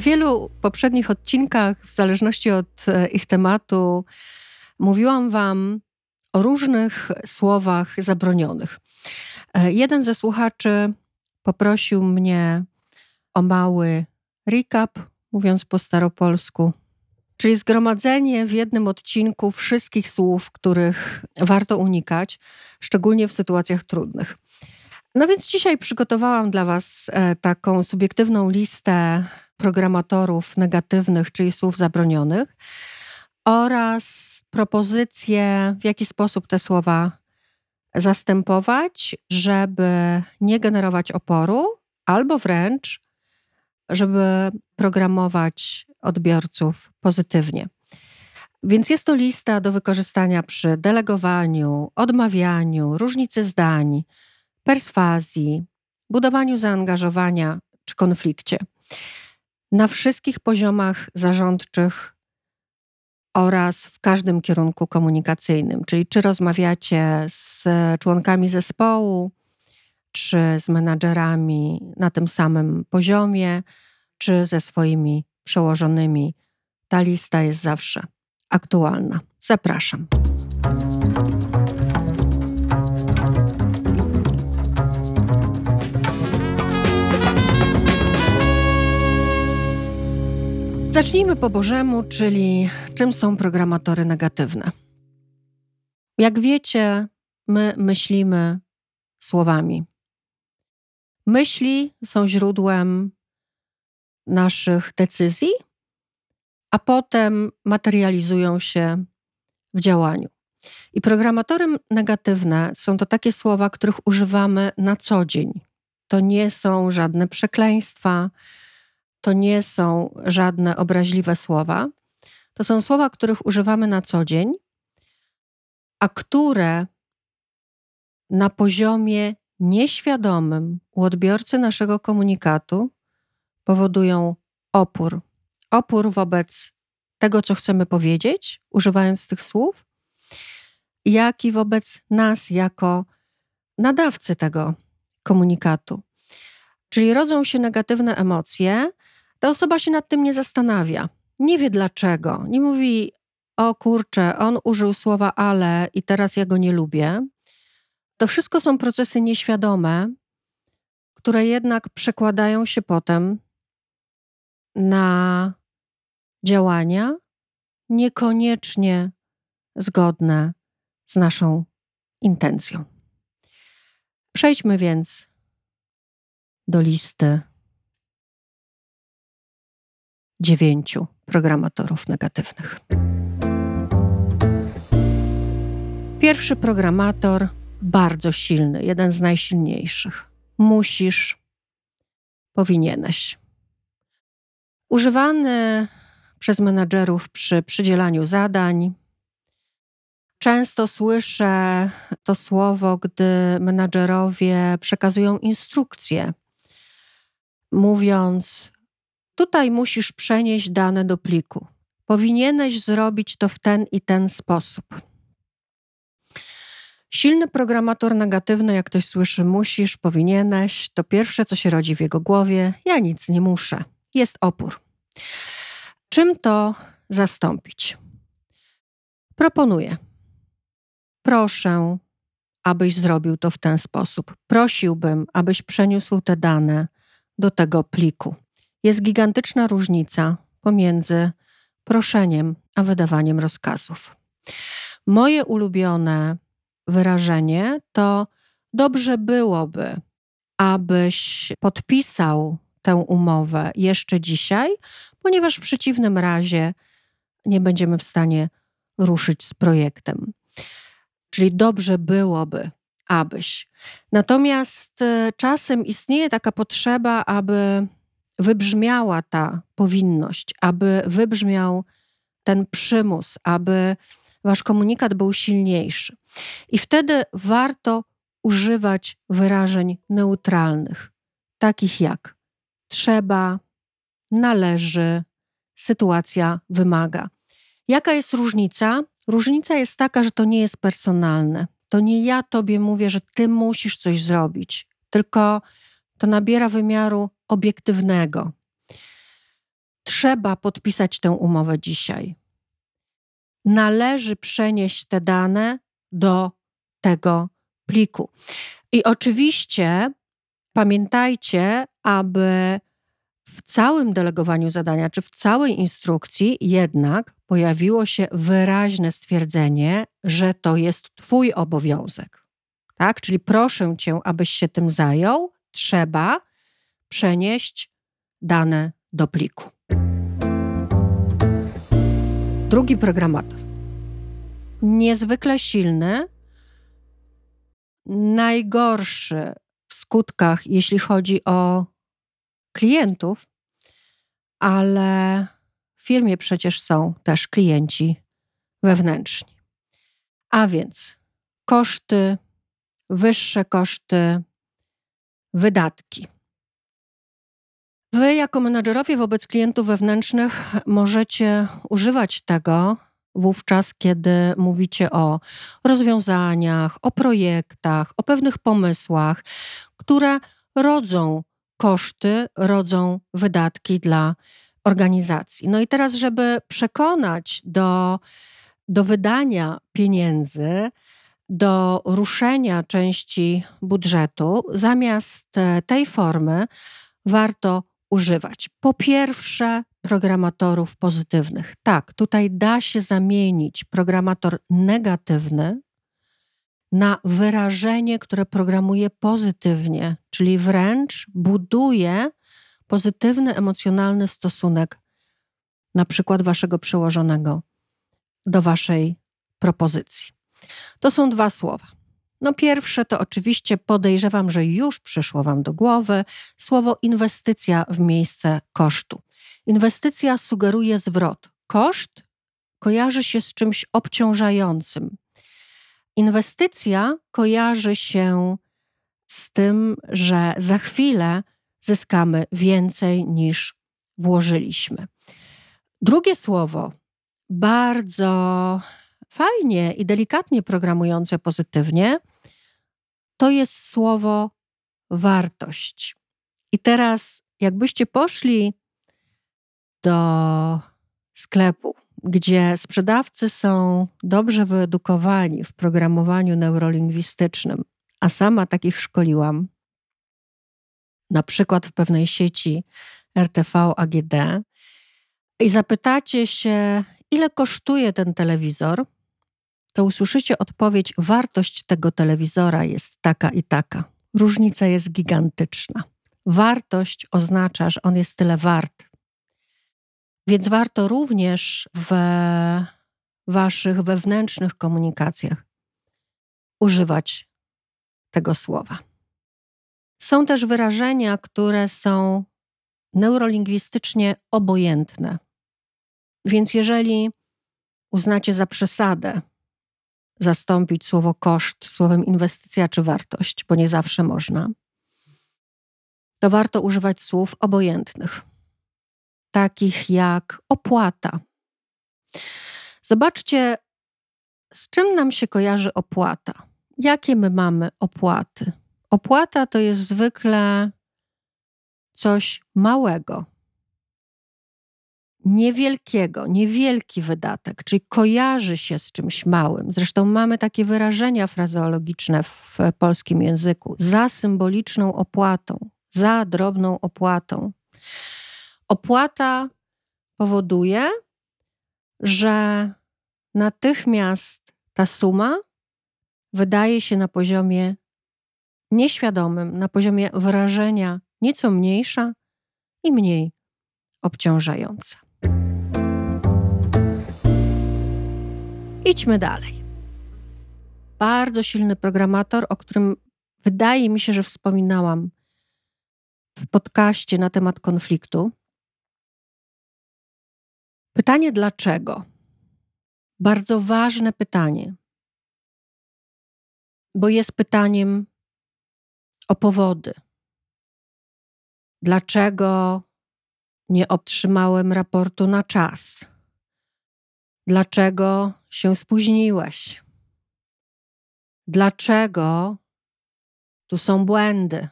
W wielu poprzednich odcinkach, w zależności od e, ich tematu, mówiłam Wam o różnych słowach zabronionych. E, jeden ze słuchaczy poprosił mnie o mały recap, mówiąc po staropolsku, czyli zgromadzenie w jednym odcinku wszystkich słów, których warto unikać, szczególnie w sytuacjach trudnych. No więc dzisiaj przygotowałam dla Was e, taką subiektywną listę programatorów negatywnych, czyli słów zabronionych, oraz propozycje, w jaki sposób te słowa zastępować, żeby nie generować oporu, albo wręcz, żeby programować odbiorców pozytywnie. Więc jest to lista do wykorzystania przy delegowaniu, odmawianiu, różnicy zdań, perswazji, budowaniu zaangażowania czy konflikcie. Na wszystkich poziomach zarządczych oraz w każdym kierunku komunikacyjnym, czyli czy rozmawiacie z członkami zespołu, czy z menadżerami na tym samym poziomie, czy ze swoimi przełożonymi. Ta lista jest zawsze aktualna. Zapraszam. Zacznijmy po Bożemu, czyli czym są programatory negatywne. Jak wiecie, my myślimy słowami. Myśli są źródłem naszych decyzji, a potem materializują się w działaniu. I programatory negatywne są to takie słowa, których używamy na co dzień. To nie są żadne przekleństwa, to nie są żadne obraźliwe słowa. To są słowa, których używamy na co dzień, a które na poziomie nieświadomym u odbiorcy naszego komunikatu powodują opór. Opór wobec tego, co chcemy powiedzieć, używając tych słów, jak i wobec nas jako nadawcy tego komunikatu. Czyli rodzą się negatywne emocje, ta osoba się nad tym nie zastanawia. Nie wie dlaczego. Nie mówi, o kurczę, on użył słowa ale i teraz ja go nie lubię. To wszystko są procesy nieświadome, które jednak przekładają się potem na działania niekoniecznie zgodne z naszą intencją. Przejdźmy więc do listy dziewięciu programatorów negatywnych. Pierwszy programator, bardzo silny, jeden z najsilniejszych. Musisz, powinieneś. Używany przez menadżerów przy przydzielaniu zadań. Często słyszę to słowo, gdy menadżerowie przekazują instrukcje, mówiąc: Tutaj musisz przenieść dane do pliku. Powinieneś zrobić to w ten i ten sposób. Silny programator negatywny, jak ktoś słyszy musisz, powinieneś, to pierwsze, co się rodzi w jego głowie, ja nic nie muszę. Jest opór. Czym to zastąpić? Proponuję. Proszę, abyś zrobił to w ten sposób. Prosiłbym, abyś przeniósł te dane do tego pliku. Jest gigantyczna różnica pomiędzy proszeniem a wydawaniem rozkazów. Moje ulubione wyrażenie to dobrze byłoby, abyś podpisał tę umowę jeszcze dzisiaj, ponieważ w przeciwnym razie nie będziemy w stanie ruszyć z projektem. Czyli dobrze byłoby, abyś. Natomiast e, czasem istnieje taka potrzeba, aby wybrzmiała ta powinność, aby wybrzmiał ten przymus, aby wasz komunikat był silniejszy. I wtedy warto używać wyrażeń neutralnych, takich jak trzeba, należy, sytuacja wymaga. Jaka jest różnica? Różnica jest taka, że to nie jest personalne. To nie ja tobie mówię, że ty musisz coś zrobić, tylko to nabiera wymiaru obiektywnego. Trzeba podpisać tę umowę dzisiaj. Należy przenieść te dane do tego pliku. I oczywiście pamiętajcie, aby w całym delegowaniu zadania, czy w całej instrukcji jednak pojawiło się wyraźne stwierdzenie, że to jest Twój obowiązek. Tak? Czyli proszę Cię, abyś się tym zajął. Trzeba przenieść dane do pliku. Drugi programator. Niezwykle silny, najgorszy w skutkach, jeśli chodzi o klientów, ale w firmie przecież są też klienci wewnętrzni. A więc koszty, wyższe koszty, wydatki. Wy, jako menadżerowie wobec klientów wewnętrznych, możecie używać tego wówczas, kiedy mówicie o rozwiązaniach, o projektach, o pewnych pomysłach, które rodzą koszty, rodzą wydatki dla organizacji. No i teraz, żeby przekonać do, do wydania pieniędzy, do ruszenia części budżetu, zamiast e, tej formy warto używać. Po pierwsze, programatorów pozytywnych. Tak, tutaj da się zamienić programator negatywny na wyrażenie, które programuje pozytywnie, czyli wręcz buduje pozytywny, emocjonalny stosunek, na przykład waszego przełożonego do waszej propozycji. To są dwa słowa. No pierwsze to oczywiście podejrzewam, że już przyszło wam do głowy słowo inwestycja w miejsce kosztu. Inwestycja sugeruje zwrot. Koszt kojarzy się z czymś obciążającym. Inwestycja kojarzy się z tym, że za chwilę zyskamy więcej niż włożyliśmy. Drugie słowo, bardzo fajnie i delikatnie programujące pozytywnie, to jest słowo wartość. I teraz, jakbyście poszli do sklepu, gdzie sprzedawcy są dobrze wyedukowani w programowaniu neurolingwistycznym, a sama takich szkoliłam, na przykład w pewnej sieci RTV AGD, i zapytacie się, ile kosztuje ten telewizor, to usłyszycie odpowiedź: wartość tego telewizora jest taka i taka. Różnica jest gigantyczna. Wartość oznacza, że on jest tyle wart. Więc warto również w waszych wewnętrznych komunikacjach używać tego słowa. Są też wyrażenia, które są neurolingwistycznie obojętne. Więc jeżeli uznacie za przesadę zastąpić słowo koszt słowem inwestycja czy wartość, bo nie zawsze można, to warto używać słów obojętnych takich jak opłata. Zobaczcie, z czym nam się kojarzy opłata. Jakie my mamy opłaty? Opłata to jest zwykle coś małego, niewielkiego, niewielki wydatek, czyli kojarzy się z czymś małym. Zresztą mamy takie wyrażenia frazeologiczne w polskim języku: za symboliczną opłatą, za drobną opłatą. Opłata powoduje, że natychmiast ta suma wydaje się na poziomie nieświadomym, na poziomie wrażenia nieco mniejsza i mniej obciążająca. Idźmy dalej. Bardzo silny programator, o którym wydaje mi się, że wspominałam w podcaście na temat konfliktu. Pytanie dlaczego? Bardzo ważne pytanie, bo jest pytaniem o powody. Dlaczego nie otrzymałem raportu na czas? Dlaczego się spóźniłeś? Dlaczego tu są błędy?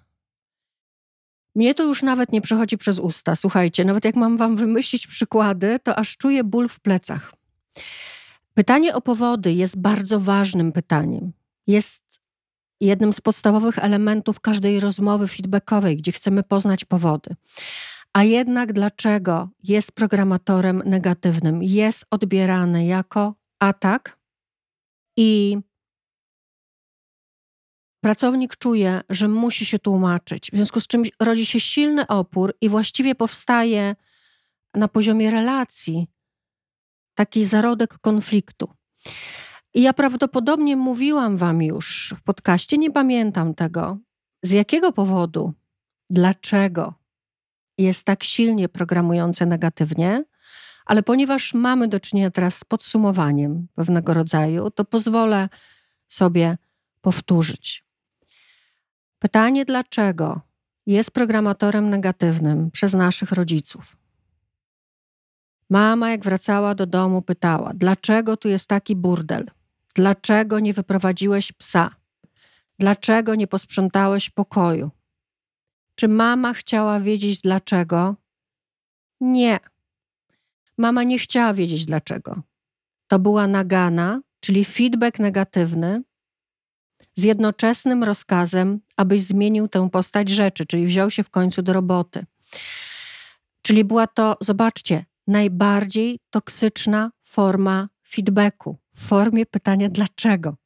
Mnie to już nawet nie przechodzi przez usta. Słuchajcie, nawet jak mam wam wymyślić przykłady, to aż czuję ból w plecach. Pytanie o powody jest bardzo ważnym pytaniem. Jest jednym z podstawowych elementów każdej rozmowy feedbackowej, gdzie chcemy poznać powody. A jednak dlaczego jest programatorem negatywnym? Jest odbierany jako atak i pracownik czuje, że musi się tłumaczyć, w związku z czym rodzi się silny opór i właściwie powstaje na poziomie relacji taki zarodek konfliktu. I ja prawdopodobnie mówiłam Wam już w podcaście, nie pamiętam tego, z jakiego powodu, dlaczego jest tak silnie programujące negatywnie, ale ponieważ mamy do czynienia teraz z podsumowaniem pewnego rodzaju, to pozwolę sobie powtórzyć. Pytanie, dlaczego jest programatorem negatywnym przez naszych rodziców? Mama, jak wracała do domu, pytała: Dlaczego tu jest taki burdel? Dlaczego nie wyprowadziłeś psa? Dlaczego nie posprzątałeś pokoju? Czy mama chciała wiedzieć dlaczego? Nie. Mama nie chciała wiedzieć dlaczego. To była nagana, czyli feedback negatywny, z jednoczesnym rozkazem, abyś zmienił tę postać rzeczy, czyli wziął się w końcu do roboty. Czyli była to, zobaczcie, najbardziej toksyczna forma feedbacku, w formie pytania dlaczego.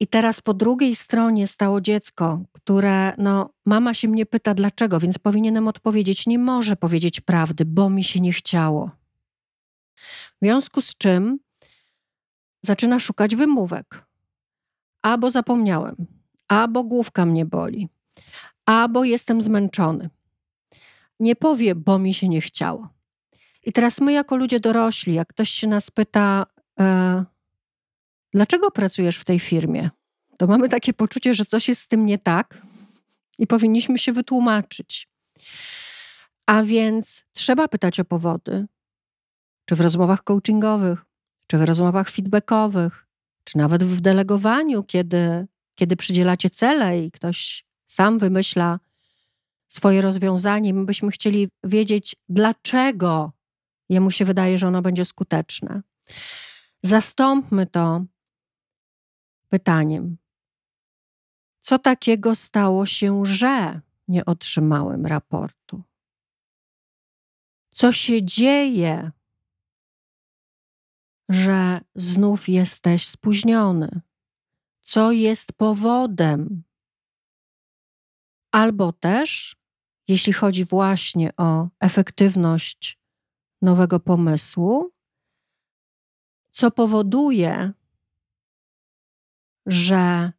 I teraz po drugiej stronie stało dziecko, które, no, mama się mnie pyta dlaczego, więc powinienem odpowiedzieć, nie może powiedzieć prawdy, bo mi się nie chciało. W związku z czym zaczyna szukać wymówek. Albo zapomniałem, albo główka mnie boli, albo jestem zmęczony. Nie powie, bo mi się nie chciało. I teraz my, jako ludzie dorośli, jak ktoś się nas pyta, e, dlaczego pracujesz w tej firmie, to mamy takie poczucie, że coś jest z tym nie tak i powinniśmy się wytłumaczyć. A więc trzeba pytać o powody, czy w rozmowach coachingowych, czy w rozmowach feedbackowych, czy nawet w delegowaniu, kiedy, kiedy przydzielacie cele i ktoś sam wymyśla swoje rozwiązanie, my byśmy chcieli wiedzieć, dlaczego jemu się wydaje, że ono będzie skuteczne. Zastąpmy to pytaniem: co takiego stało się, że nie otrzymałem raportu? Co się dzieje, że znów jesteś spóźniony? Co jest powodem? Albo też, jeśli chodzi właśnie o efektywność nowego pomysłu, co powoduje, że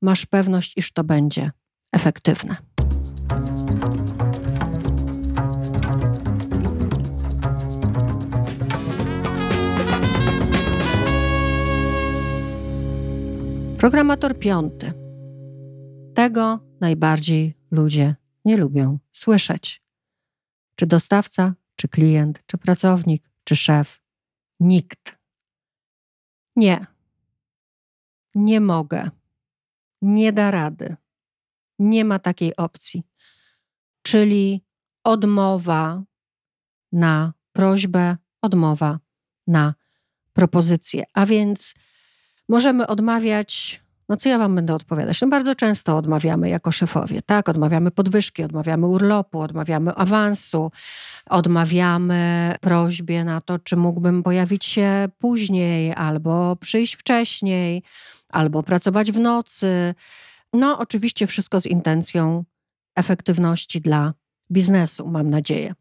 masz pewność, iż to będzie efektywne. Programator piąty. Tego najbardziej ludzie nie lubią słyszeć. Czy dostawca, czy klient, czy pracownik, czy szef. Nikt. Nie. Nie mogę. Nie da rady. Nie ma takiej opcji. Czyli odmowa na prośbę, odmowa na propozycję. A więc możemy odmawiać No co ja wam będę odpowiadać? No bardzo często odmawiamy jako szefowie, tak? Odmawiamy podwyżki, odmawiamy urlopu, odmawiamy awansu, odmawiamy prośbie na to, czy mógłbym pojawić się później, albo przyjść wcześniej, albo pracować w nocy. No oczywiście wszystko z intencją efektywności dla biznesu, mam nadzieję.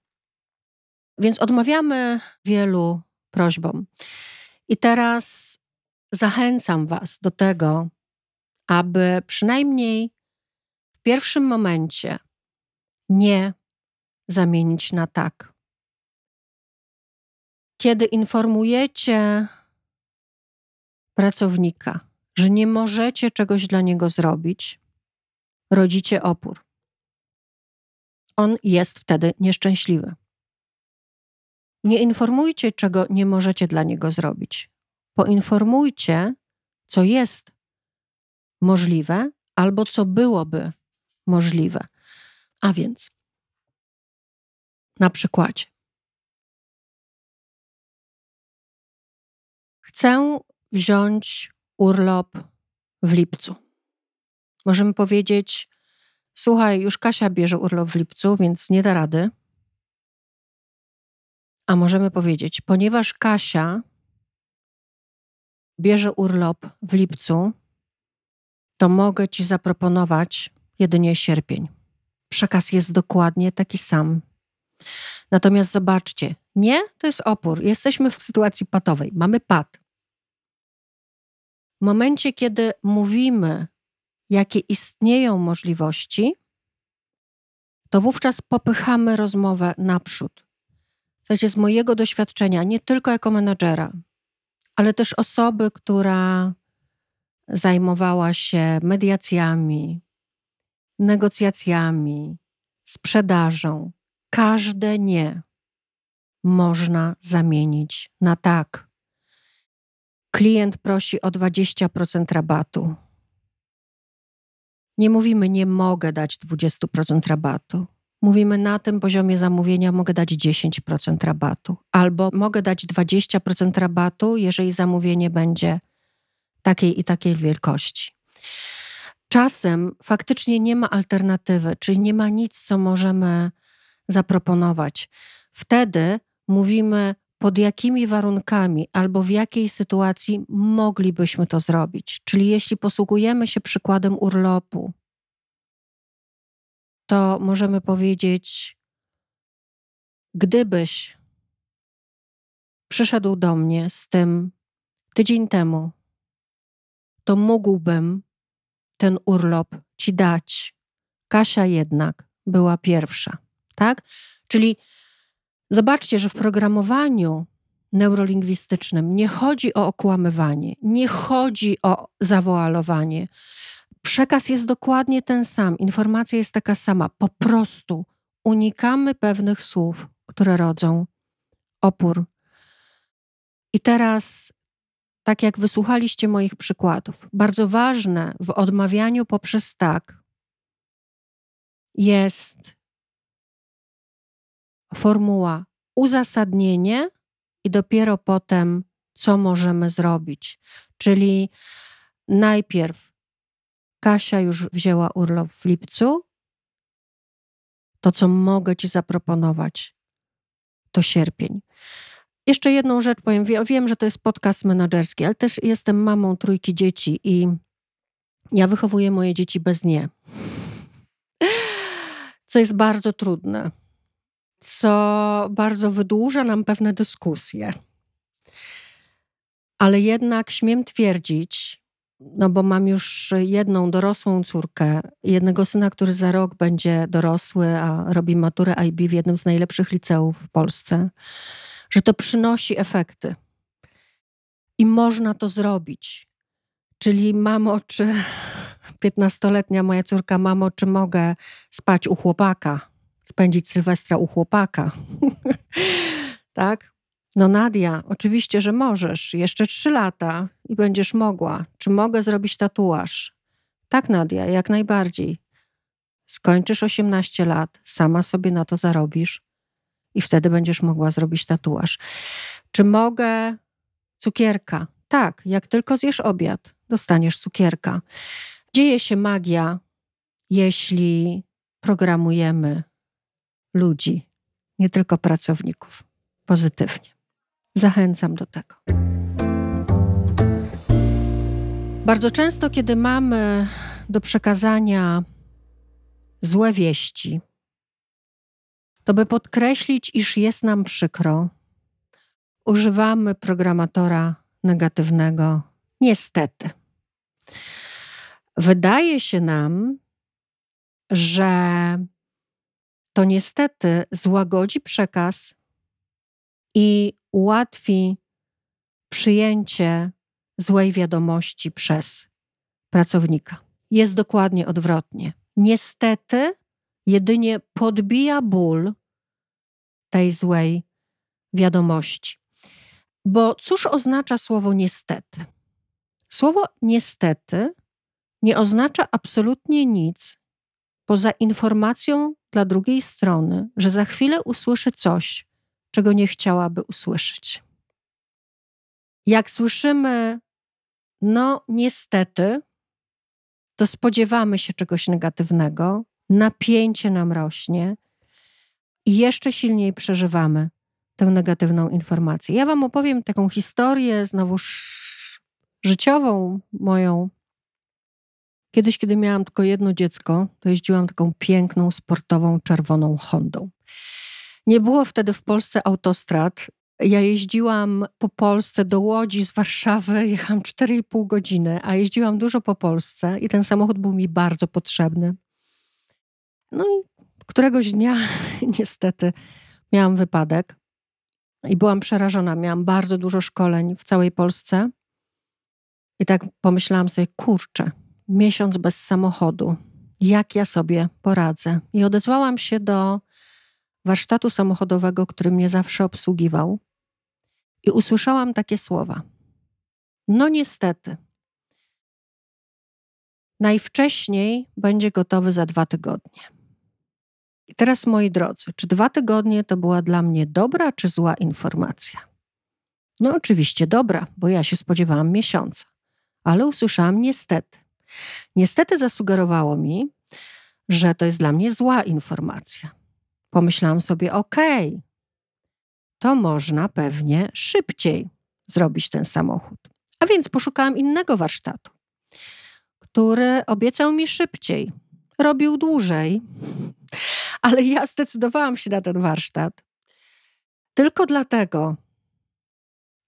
Więc odmawiamy wielu prośbom. I teraz zachęcam Was do tego, aby przynajmniej w pierwszym momencie nie zamienić na tak. Kiedy informujecie pracownika, że nie możecie czegoś dla niego zrobić, rodzicie opór. On jest wtedy nieszczęśliwy. Nie informujcie, czego nie możecie dla niego zrobić. Poinformujcie, co jest możliwe albo co byłoby możliwe. A więc, na przykładzie, chcę wziąć urlop w lipcu. Możemy powiedzieć: Słuchaj, już Kasia bierze urlop w lipcu, więc nie da rady. A możemy powiedzieć, ponieważ Kasia bierze urlop w lipcu, to mogę Ci zaproponować jedynie sierpień. Przekaz jest dokładnie taki sam. Natomiast zobaczcie, nie, to jest opór. Jesteśmy w sytuacji patowej. Mamy pad. W momencie, kiedy mówimy, jakie istnieją możliwości, to wówczas popychamy rozmowę naprzód. W sensie z mojego doświadczenia, nie tylko jako menadżera, ale też osoby, która zajmowała się mediacjami, negocjacjami, sprzedażą. Każde nie można zamienić na tak. Klient prosi o 20% rabatu. Nie mówimy, nie mogę dać 20% rabatu. Mówimy, na tym poziomie zamówienia mogę dać 10% rabatu, albo mogę dać 20% rabatu, jeżeli zamówienie będzie takiej i takiej wielkości. Czasem faktycznie nie ma alternatywy, czyli nie ma nic, co możemy zaproponować. Wtedy mówimy, pod jakimi warunkami albo w jakiej sytuacji moglibyśmy to zrobić. Czyli jeśli posługujemy się przykładem urlopu, to możemy powiedzieć: Gdybyś przyszedł do mnie z tym tydzień temu, to mógłbym ten urlop ci dać. Kasia jednak była pierwsza, tak? Czyli zobaczcie, że w programowaniu neurolingwistycznym nie chodzi o okłamywanie, nie chodzi o zawoalowanie. Przekaz jest dokładnie ten sam, informacja jest taka sama. Po prostu unikamy pewnych słów, które rodzą opór. I teraz tak jak wysłuchaliście moich przykładów, bardzo ważne w odmawianiu poprzez tak jest formuła uzasadnienie i dopiero potem, co możemy zrobić. Czyli najpierw Kasia już wzięła urlop w lipcu. To, co mogę Ci zaproponować, to sierpień. Jeszcze jedną rzecz powiem. Wiem, że to jest podcast menedżerski, ale też jestem mamą trójki dzieci i ja wychowuję moje dzieci bez nie. Co jest bardzo trudne, co bardzo wydłuża nam pewne dyskusje. Ale jednak śmiem twierdzić, no bo mam już jedną dorosłą córkę, jednego syna, który za rok będzie dorosły, a robi maturę IB w jednym z najlepszych liceów w Polsce że to przynosi efekty. I można to zrobić. Czyli mamo, czy piętnastoletnia moja córka, mamo, czy mogę spać u chłopaka, spędzić Sylwestra u chłopaka? tak? No Nadia, oczywiście, że możesz. Jeszcze trzy lata i będziesz mogła. Czy mogę zrobić tatuaż? Tak, Nadia, jak najbardziej. Skończysz 18 lat, sama sobie na to zarobisz i wtedy będziesz mogła zrobić tatuaż. Czy mogę cukierka? Tak, jak tylko zjesz obiad. dostaniesz cukierka. Dzieje się magia, jeśli programujemy ludzi, nie tylko pracowników, pozytywnie. Zachęcam do tego. Bardzo często, kiedy mamy do przekazania złe wieści, to by podkreślić, iż jest nam przykro, używamy programatora negatywnego. Niestety. Wydaje się nam, że to niestety złagodzi przekaz i ułatwi przyjęcie złej wiadomości przez pracownika. Jest dokładnie odwrotnie. Niestety, jedynie podbija ból tej złej wiadomości. Bo cóż oznacza słowo niestety? Słowo niestety nie oznacza absolutnie nic poza informacją dla drugiej strony, że za chwilę usłyszy coś, czego nie chciałaby usłyszeć. Jak słyszymy, no niestety, to spodziewamy się czegoś negatywnego, napięcie nam rośnie i jeszcze silniej przeżywamy tę negatywną informację. Ja Wam opowiem taką historię, znowuż życiową moją. Kiedyś, kiedy miałam tylko jedno dziecko, to jeździłam taką piękną, sportową, czerwoną Hondą. Nie było wtedy w Polsce autostrad. Ja jeździłam po Polsce do Łodzi z Warszawy, jechałam 4,5 godziny, a jeździłam dużo po Polsce i ten samochód był mi bardzo potrzebny. No i któregoś dnia niestety miałam wypadek i byłam przerażona. Miałam bardzo dużo szkoleń w całej Polsce. I tak pomyślałam sobie, kurczę, miesiąc bez samochodu, jak ja sobie poradzę? I odezwałam się do warsztatu samochodowego, który mnie zawsze obsługiwał, i usłyszałam takie słowa: No, niestety, najwcześniej będzie gotowy za dwa tygodnie. I teraz, moi drodzy, czy dwa tygodnie to była dla mnie dobra czy zła informacja? No, oczywiście dobra, bo ja się spodziewałam miesiąca, ale usłyszałam niestety. Niestety zasugerowało mi, że to jest dla mnie zła informacja. Pomyślałam sobie, okej, okay, to można pewnie szybciej zrobić ten samochód. A więc poszukałam innego warsztatu, który obiecał mi szybciej, robił dłużej, ale ja zdecydowałam się na ten warsztat tylko dlatego,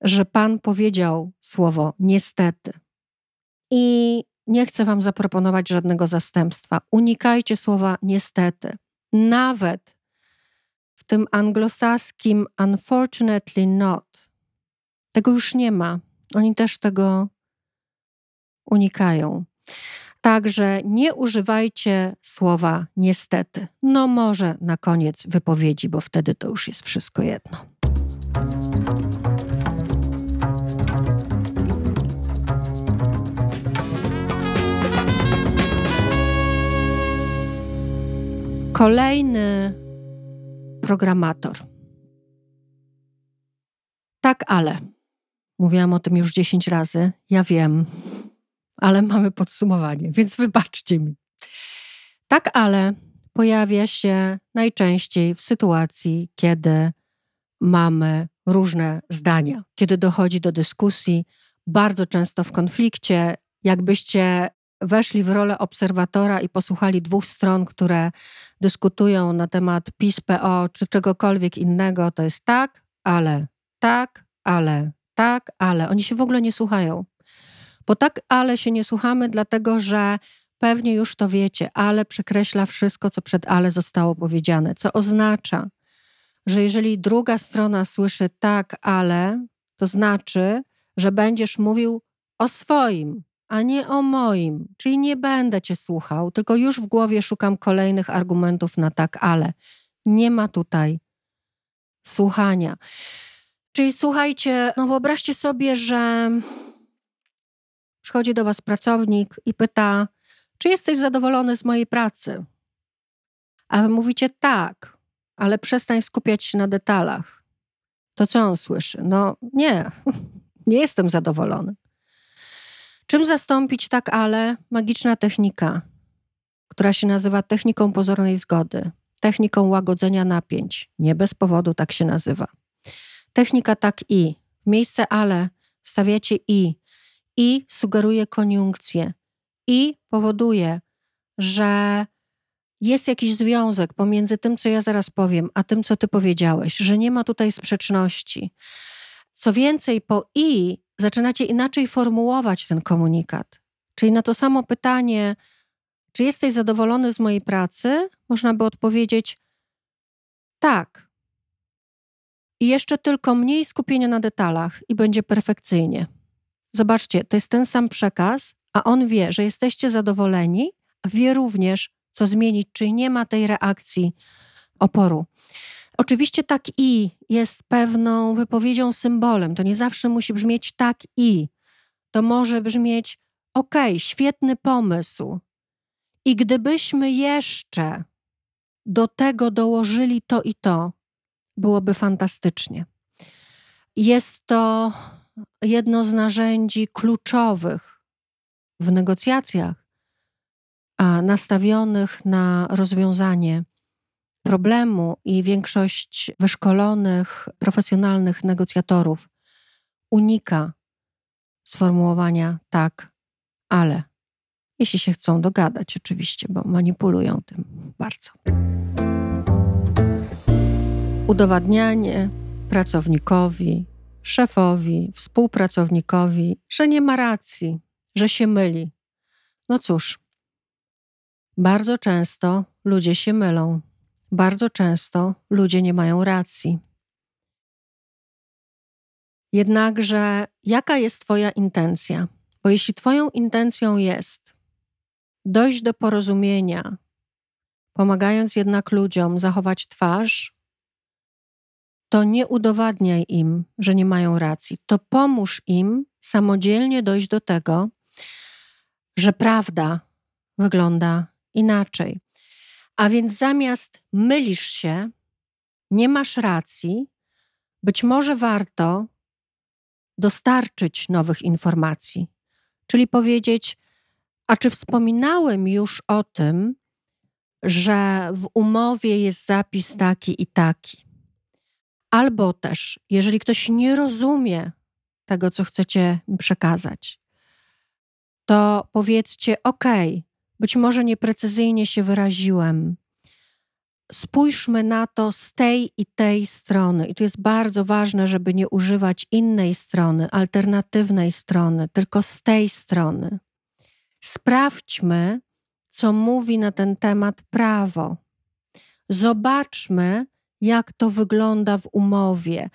że Pan powiedział słowo niestety. I nie chcę Wam zaproponować żadnego zastępstwa. Unikajcie słowa niestety. Nawet w tym anglosaskim unfortunately not. Tego już nie ma. Oni też tego unikają. Także nie używajcie słowa niestety. No może na koniec wypowiedzi, bo wtedy to już jest wszystko jedno. Kolejny programator. Tak, ale. Mówiłam o tym już 10 razy. Ja wiem, ale mamy podsumowanie, więc wybaczcie mi. Tak, ale pojawia się najczęściej w sytuacji, kiedy mamy różne zdania, kiedy dochodzi do dyskusji, bardzo często w konflikcie. Jakbyście weszli w rolę obserwatora i posłuchali dwóch stron, które dyskutują na temat PiS, PO czy czegokolwiek innego, to jest tak, ale, tak, ale, tak, ale. Oni się w ogóle nie słuchają. Bo tak, ale się nie słuchamy, dlatego że pewnie już to wiecie, ale przekreśla wszystko, co przed ale zostało powiedziane, co oznacza, że jeżeli druga strona słyszy tak, ale, to znaczy, że będziesz mówił o swoim, a nie o moim. Czyli nie będę cię słuchał, tylko już w głowie szukam kolejnych argumentów na tak, ale nie ma tutaj słuchania. Czyli słuchajcie, no wyobraźcie sobie, że przychodzi do was pracownik i pyta, czy jesteś zadowolony z mojej pracy? A wy mówicie tak, ale przestań skupiać się na detalach. To co on słyszy? No nie, nie jestem zadowolony. Czym zastąpić tak ale? Magiczna technika, która się nazywa techniką pozornej zgody, techniką łagodzenia napięć. Nie bez powodu tak się nazywa. Technika tak i. W miejsce ale wstawiacie i. I sugeruje koniunkcję. I powoduje, że jest jakiś związek pomiędzy tym, co ja zaraz powiem, a tym, co ty powiedziałeś, że nie ma tutaj sprzeczności. Co więcej, po i zaczynacie inaczej formułować ten komunikat. Czyli na to samo pytanie, czy jesteś zadowolony z mojej pracy, można by odpowiedzieć tak. I jeszcze tylko mniej skupienia na detalach i będzie perfekcyjnie. Zobaczcie, to jest ten sam przekaz, a on wie, że jesteście zadowoleni, a wie również, co zmienić, czyli nie ma tej reakcji oporu. Oczywiście tak i jest pewną wypowiedzią, symbolem. To nie zawsze musi brzmieć tak i. To może brzmieć ok, świetny pomysł. I gdybyśmy jeszcze do tego dołożyli to i to, byłoby fantastycznie. Jest to jedno z narzędzi kluczowych w negocjacjach, a nastawionych na rozwiązanie problemu i większość wyszkolonych, profesjonalnych negocjatorów unika sformułowania tak, ale. Jeśli się chcą dogadać, oczywiście, bo manipulują tym bardzo. Udowadnianie pracownikowi, szefowi, współpracownikowi, że nie ma racji, że się myli. No cóż, bardzo często ludzie się mylą. Bardzo często ludzie nie mają racji. Jednakże, jaka jest Twoja intencja? Bo jeśli Twoją intencją jest dojść do porozumienia, pomagając jednak ludziom zachować twarz, to nie udowadniaj im, że nie mają racji. To pomóż im samodzielnie dojść do tego, że prawda wygląda inaczej. A więc zamiast mylisz się, nie masz racji, być może warto dostarczyć nowych informacji, czyli powiedzieć: A czy wspominałem już o tym, że w umowie jest zapis taki i taki? Albo też, jeżeli ktoś nie rozumie tego, co chcecie przekazać, to powiedzcie: OK, być może nieprecyzyjnie się wyraziłem. Spójrzmy na to z tej i tej strony. I tu jest bardzo ważne, żeby nie używać innej strony, alternatywnej strony, tylko z tej strony. Sprawdźmy, co mówi na ten temat prawo. Zobaczmy, jak to wygląda w umowie.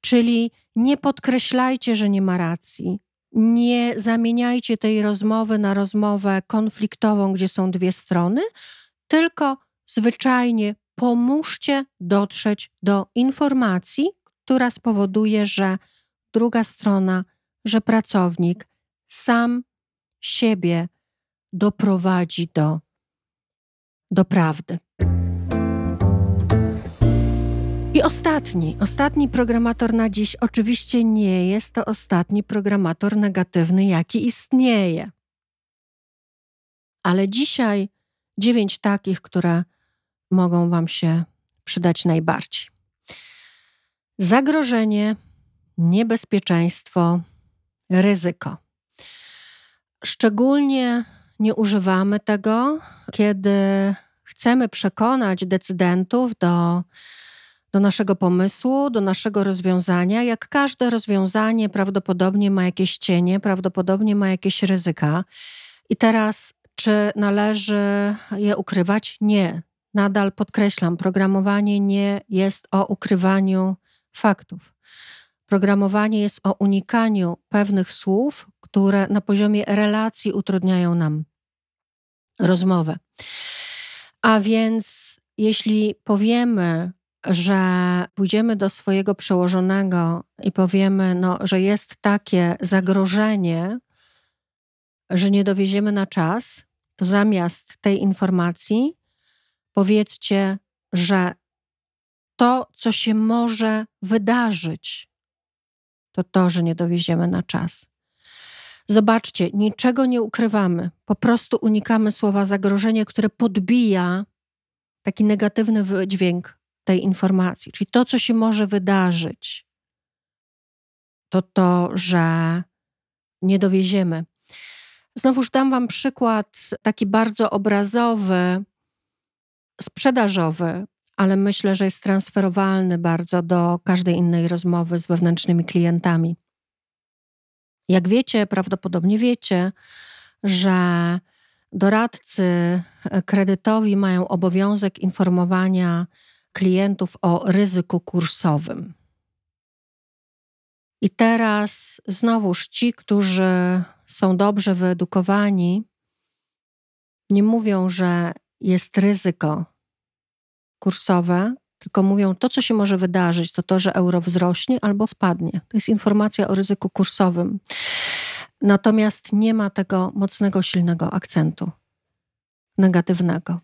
Czyli nie podkreślajcie, że nie ma racji. Nie zamieniajcie tej rozmowy na rozmowę konfliktową, gdzie są dwie strony, tylko zwyczajnie pomóżcie dotrzeć do informacji, która spowoduje, że druga strona, że pracownik sam siebie doprowadzi do, do prawdy. I ostatni, ostatni programator na dziś oczywiście nie jest to ostatni programator negatywny, jaki istnieje. Ale dzisiaj dziewięć takich, które mogą Wam się przydać najbardziej. Zagrożenie, niebezpieczeństwo, ryzyko. Szczególnie nie używamy tego, kiedy chcemy przekonać decydentów do do naszego pomysłu, do naszego rozwiązania. Jak każde rozwiązanie, prawdopodobnie ma jakieś cienie, prawdopodobnie ma jakieś ryzyka. I teraz, czy należy je ukrywać? Nie. Nadal podkreślam, programowanie nie jest o ukrywaniu faktów. Programowanie jest o unikaniu pewnych słów, które na poziomie relacji utrudniają nam rozmowę. A więc, jeśli powiemy, że pójdziemy do swojego przełożonego i powiemy, no, że jest takie zagrożenie, że nie dowieziemy na czas, to zamiast tej informacji powiedzcie, że to, co się może wydarzyć, to to, że nie dowieziemy na czas. Zobaczcie, niczego nie ukrywamy. Po prostu unikamy słowa zagrożenie, które podbija taki negatywny wydźwięk tej informacji. Czyli to, co się może wydarzyć, to to, że nie dowieziemy. Znowuż dam Wam przykład taki bardzo obrazowy, sprzedażowy, ale myślę, że jest transferowalny bardzo do każdej innej rozmowy z wewnętrznymi klientami. Jak wiecie, prawdopodobnie wiecie, że doradcy kredytowi mają obowiązek informowania klientów o ryzyku kursowym. I teraz znowuż ci, którzy są dobrze wyedukowani, nie mówią, że jest ryzyko kursowe, tylko mówią, to co się może wydarzyć, to to, że euro wzrośnie albo spadnie. To jest informacja o ryzyku kursowym. Natomiast nie ma tego mocnego, silnego akcentu negatywnego.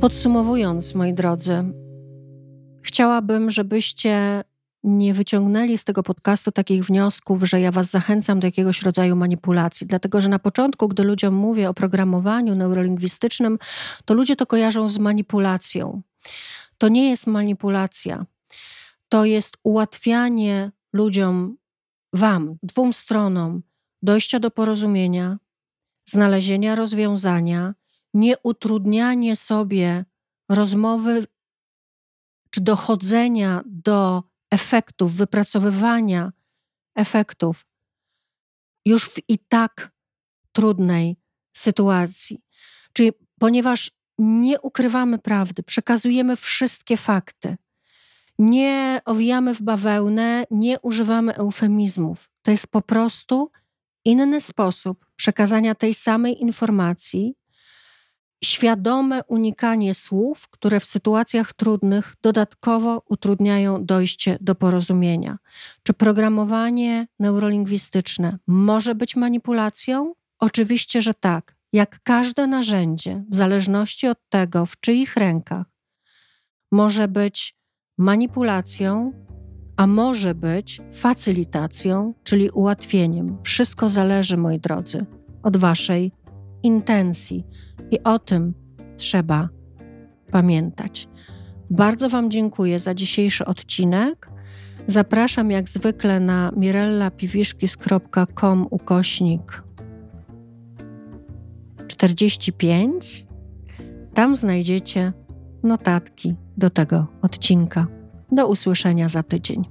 Podsumowując, moi drodzy, chciałabym, żebyście nie wyciągnęli z tego podcastu takich wniosków, że ja Was zachęcam do jakiegoś rodzaju manipulacji. Dlatego, że na początku, gdy ludziom mówię o programowaniu neurolingwistycznym, to ludzie to kojarzą z manipulacją. To nie jest manipulacja. To jest ułatwianie ludziom, Wam, dwóm stronom, dojścia do porozumienia, znalezienia rozwiązania, nie utrudnianie sobie rozmowy czy dochodzenia do efektów, wypracowywania efektów już w i tak trudnej sytuacji. Czyli ponieważ nie ukrywamy prawdy, przekazujemy wszystkie fakty, nie owijamy w bawełnę, nie używamy eufemizmów. To jest po prostu inny sposób przekazania tej samej informacji, świadome unikanie słów, które w sytuacjach trudnych dodatkowo utrudniają dojście do porozumienia. Czy programowanie neurolingwistyczne może być manipulacją? Oczywiście, że tak. Jak każde narzędzie, w zależności od tego, w czyich rękach, może być manipulacją, a może być facylitacją, czyli ułatwieniem. Wszystko zależy, moi drodzy, od Waszej intencji i o tym trzeba pamiętać. Bardzo Wam dziękuję za dzisiejszy odcinek. Zapraszam jak zwykle na mirellapiwiszkis.com ukośnik 45. Tam znajdziecie notatki do tego odcinka. Do usłyszenia za tydzień.